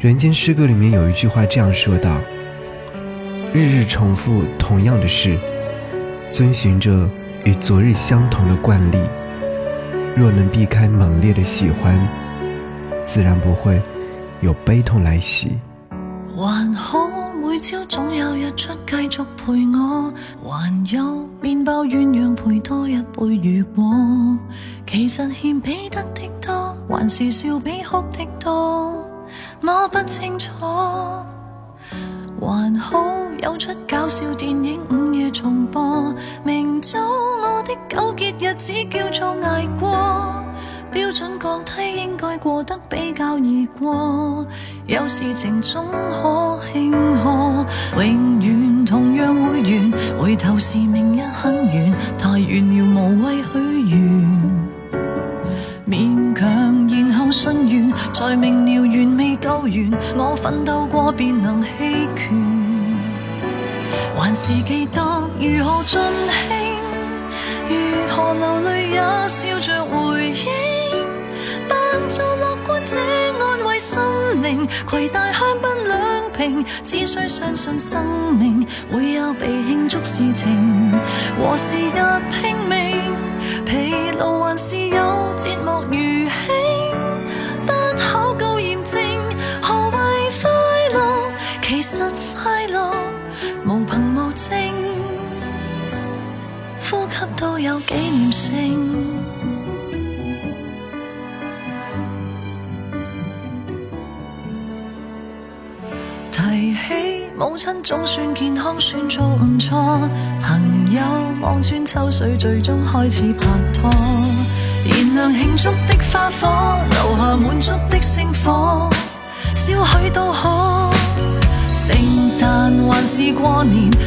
《人间失歌里面有一句话这样说道：“日日重复同样的事，遵循着与昨日相同的惯例，若能避开猛烈的喜欢，自然不会有悲痛来袭。”还好每朝总有日出继续陪我，还有面包鸳鸯陪多一杯。如果其实欠比得的多，还是笑比哭的多。我不清楚，还好有出搞笑电影午夜重播。明早我的纠结日子叫做挨过。标准降低应该过得比较易过，有事情总可庆贺。永远同样会完，回头是明日很远，太远了无谓许愿。信愿，才明了，缘未够完。我奋斗过，便能弃权。还是记得如何尽兴，如何流泪也笑着回应。扮做乐观者安慰心灵，携带香槟两瓶，只需相信生命会有被庆祝事情。和时日拼命，疲劳还是有。星，呼吸都有纪念性。提起母亲总算健康，算做唔错。朋友望穿秋水，最终开始拍拖。燃亮庆祝的花火，留下满足的星火，少许都好。圣诞还是过年？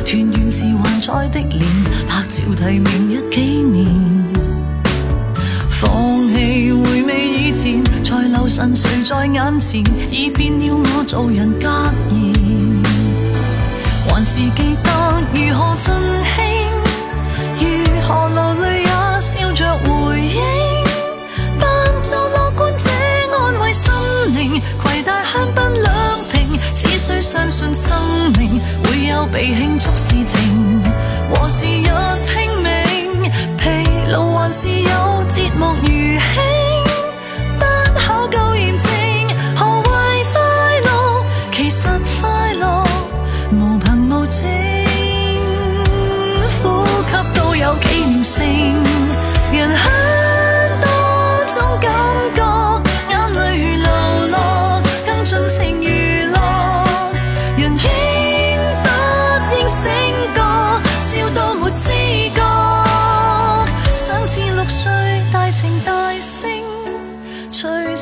彩的脸，拍照提名一几年。放弃回味以前，才留神谁在眼前，已变了我做人格言。还是记得如何尽兴，如何流泪也笑着回应，扮作乐观者安慰心灵，携带香槟两瓶，只需相信生命会有被庆祝事情。和時日拼命，疲勞還是有節目餘興，不考究驗證，何謂快樂？其實快樂無憑無證，呼吸都有幾無性。人。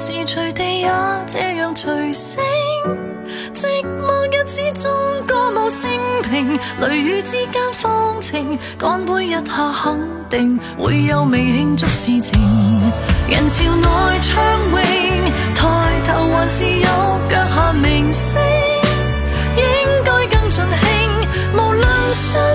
是随地也这样随性，寂寞日子中歌舞升平，雷雨之间放晴，干杯一下肯定会有未庆祝事情。人潮内畅泳，抬头还是有脚下明星，应该更尽兴，无论。